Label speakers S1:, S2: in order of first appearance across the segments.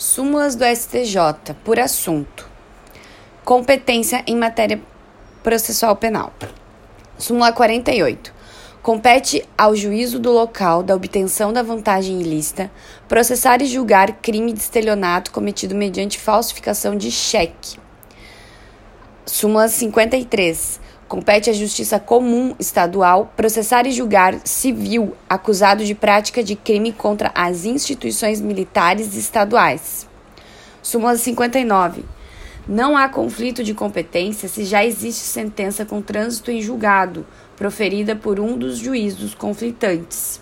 S1: Súmulas do STJ por assunto. Competência em matéria processual penal. Súmula 48. Compete ao juízo do local da obtenção da vantagem ilícita processar e julgar crime de estelionato cometido mediante falsificação de cheque. Súmula 53. Compete à Justiça Comum Estadual processar e julgar civil acusado de prática de crime contra as instituições militares estaduais. Súmula 59. Não há conflito de competência se já existe sentença com trânsito em julgado, proferida por um dos juízos conflitantes.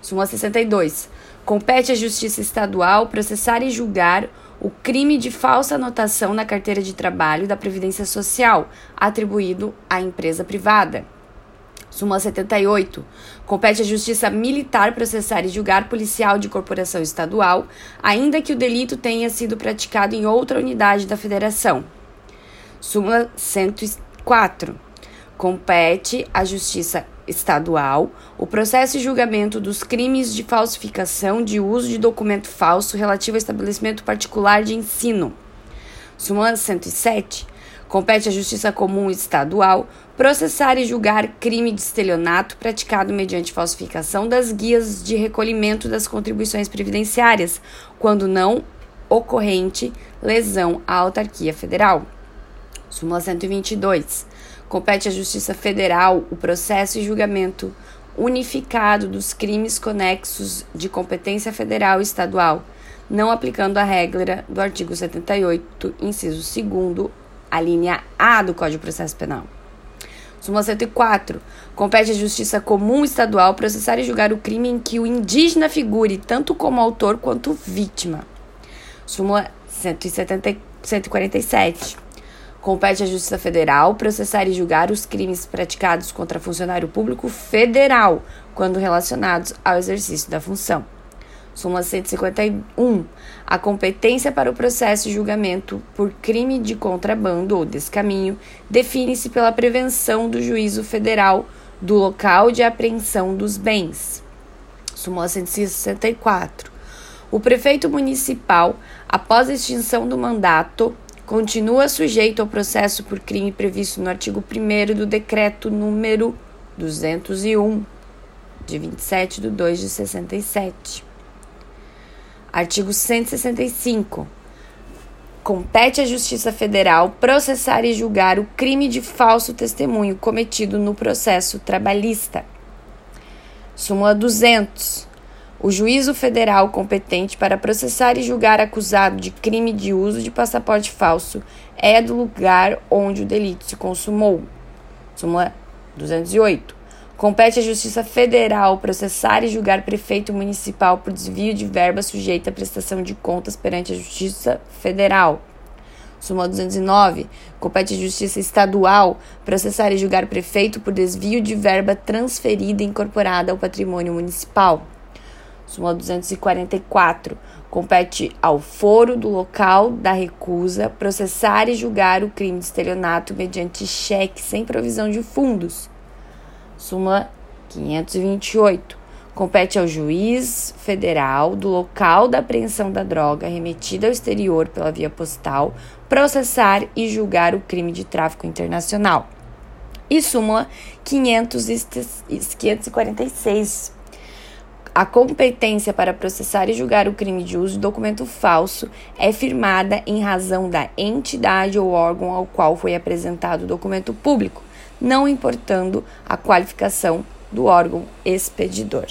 S1: Súmula 62. Compete à Justiça Estadual processar e julgar o crime de falsa anotação na carteira de trabalho da Previdência Social, atribuído à empresa privada. Súmula 78. Compete à Justiça Militar processar e julgar policial de corporação estadual, ainda que o delito tenha sido praticado em outra unidade da Federação. Súmula 104. Compete à Justiça estadual o processo e julgamento dos crimes de falsificação de uso de documento falso relativo a estabelecimento particular de ensino. Súmula 107. Compete à Justiça Comum Estadual processar e julgar crime de estelionato praticado mediante falsificação das guias de recolhimento das contribuições previdenciárias, quando não ocorrente lesão à autarquia federal. Súmula 122. Compete à Justiça Federal o processo e julgamento unificado dos crimes conexos de competência federal e estadual, não aplicando a regra do artigo 78, inciso 2, a linha A do Código de Processo Penal. Súmula 104. Compete à Justiça Comum Estadual processar e julgar o crime em que o indígena figure tanto como autor quanto vítima. Súmula 170, 147. Compete à Justiça Federal processar e julgar os crimes praticados contra funcionário público federal, quando relacionados ao exercício da função. Súmula 151. A competência para o processo e julgamento por crime de contrabando ou descaminho define-se pela prevenção do juízo federal do local de apreensão dos bens. Súmula 164. O prefeito municipal, após a extinção do mandato, continua sujeito ao processo por crime previsto no artigo 1 do decreto número 201, de 27 de 2 de 67. Artigo 165. Compete à Justiça Federal processar e julgar o crime de falso testemunho cometido no processo trabalhista. Súmula 200. O juízo federal competente para processar e julgar acusado de crime de uso de passaporte falso é do lugar onde o delito se consumou. Súmula 208. Compete à Justiça Federal processar e julgar prefeito municipal por desvio de verba sujeita à prestação de contas perante a Justiça Federal. Súmula 209. Compete à Justiça Estadual processar e julgar prefeito por desvio de verba transferida e incorporada ao patrimônio municipal. Súmula 244. Compete ao foro do local da recusa processar e julgar o crime de estelionato mediante cheque sem provisão de fundos. Súmula 528. Compete ao juiz federal do local da apreensão da droga remetida ao exterior pela via postal processar e julgar o crime de tráfico internacional. E súmula 500 546 a competência para processar e julgar o crime de uso de documento falso é firmada em razão da entidade ou órgão ao qual foi apresentado o documento público, não importando a qualificação do órgão expedidor.